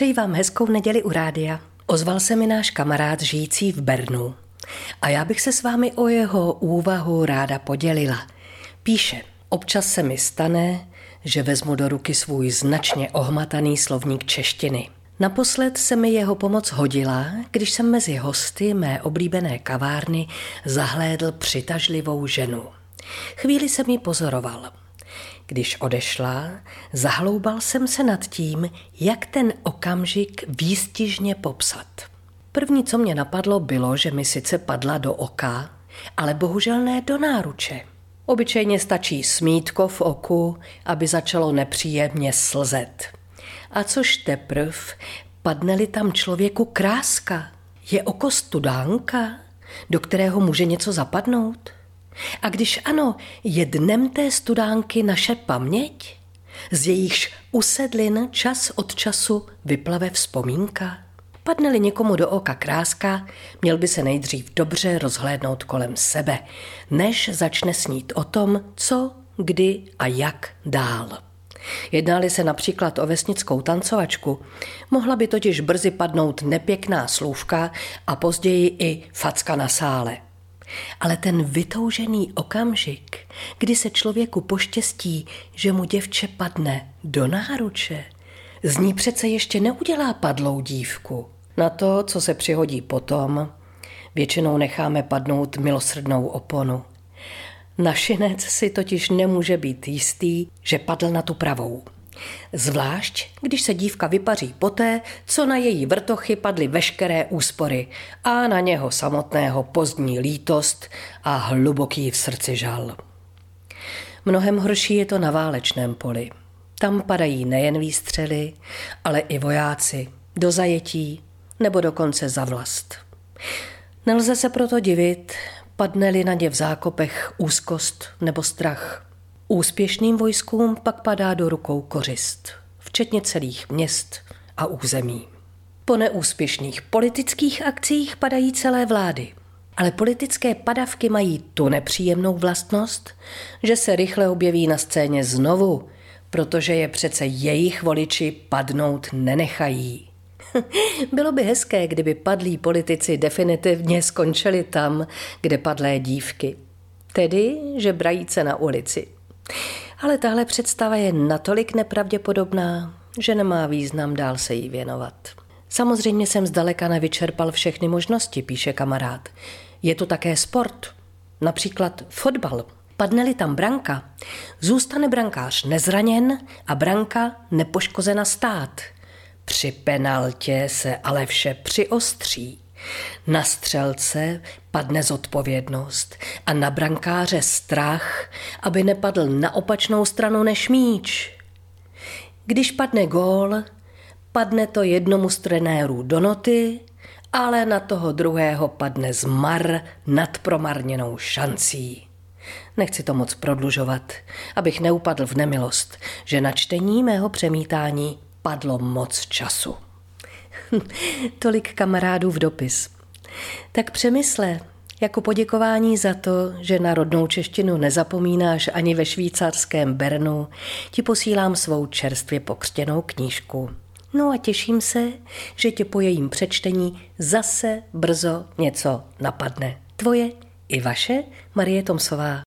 Přeji vám hezkou neděli u rádia. Ozval se mi náš kamarád žijící v Bernu a já bych se s vámi o jeho úvahu ráda podělila. Píše, občas se mi stane, že vezmu do ruky svůj značně ohmataný slovník češtiny. Naposled se mi jeho pomoc hodila, když jsem mezi hosty mé oblíbené kavárny zahlédl přitažlivou ženu. Chvíli jsem ji pozoroval. Když odešla, zahloubal jsem se nad tím, jak ten okamžik výstižně popsat. První, co mě napadlo, bylo, že mi sice padla do oka, ale bohužel ne do náruče. Obyčejně stačí smítko v oku, aby začalo nepříjemně slzet. A což teprv, padne-li tam člověku kráska, je oko studánka, do kterého může něco zapadnout? A když ano, je dnem té studánky naše paměť, z jejichž usedlin čas od času vyplave vzpomínka? Padne-li někomu do oka kráska, měl by se nejdřív dobře rozhlédnout kolem sebe, než začne snít o tom, co, kdy a jak dál. Jednáli se například o vesnickou tancovačku, mohla by totiž brzy padnout nepěkná slůvka a později i facka na sále. Ale ten vytoužený okamžik, kdy se člověku poštěstí, že mu děvče padne do náruče, z ní přece ještě neudělá padlou dívku. Na to, co se přihodí potom, většinou necháme padnout milosrdnou oponu. Našinec si totiž nemůže být jistý, že padl na tu pravou. Zvlášť, když se dívka vypaří poté, co na její vrtochy padly veškeré úspory a na něho samotného pozdní lítost a hluboký v srdci žal. Mnohem horší je to na válečném poli. Tam padají nejen výstřely, ale i vojáci do zajetí nebo dokonce za vlast. Nelze se proto divit, padne-li na ně v zákopech úzkost nebo strach. Úspěšným vojskům pak padá do rukou kořist, včetně celých měst a území. Po neúspěšných politických akcích padají celé vlády. Ale politické padavky mají tu nepříjemnou vlastnost, že se rychle objeví na scéně znovu, protože je přece jejich voliči padnout nenechají. Bylo by hezké, kdyby padlí politici definitivně skončili tam, kde padlé dívky. Tedy, že brajíce na ulici. Ale tahle představa je natolik nepravděpodobná, že nemá význam dál se jí věnovat. Samozřejmě jsem zdaleka nevyčerpal všechny možnosti, píše kamarád. Je to také sport, například fotbal. Padne-li tam branka, zůstane brankář nezraněn a branka nepoškozena stát – při penaltě se ale vše přiostří. Na střelce padne zodpovědnost a na brankáře strach, aby nepadl na opačnou stranu než míč. Když padne gól, padne to jednomu z trenérů do noty, ale na toho druhého padne zmar nad promarněnou šancí. Nechci to moc prodlužovat, abych neupadl v nemilost, že na čtení mého přemítání padlo moc času. Tolik kamarádů v dopis. Tak přemysle, jako poděkování za to, že na rodnou češtinu nezapomínáš ani ve švýcarském Bernu, ti posílám svou čerstvě pokřtěnou knížku. No a těším se, že tě po jejím přečtení zase brzo něco napadne. Tvoje i vaše Marie Tomsová.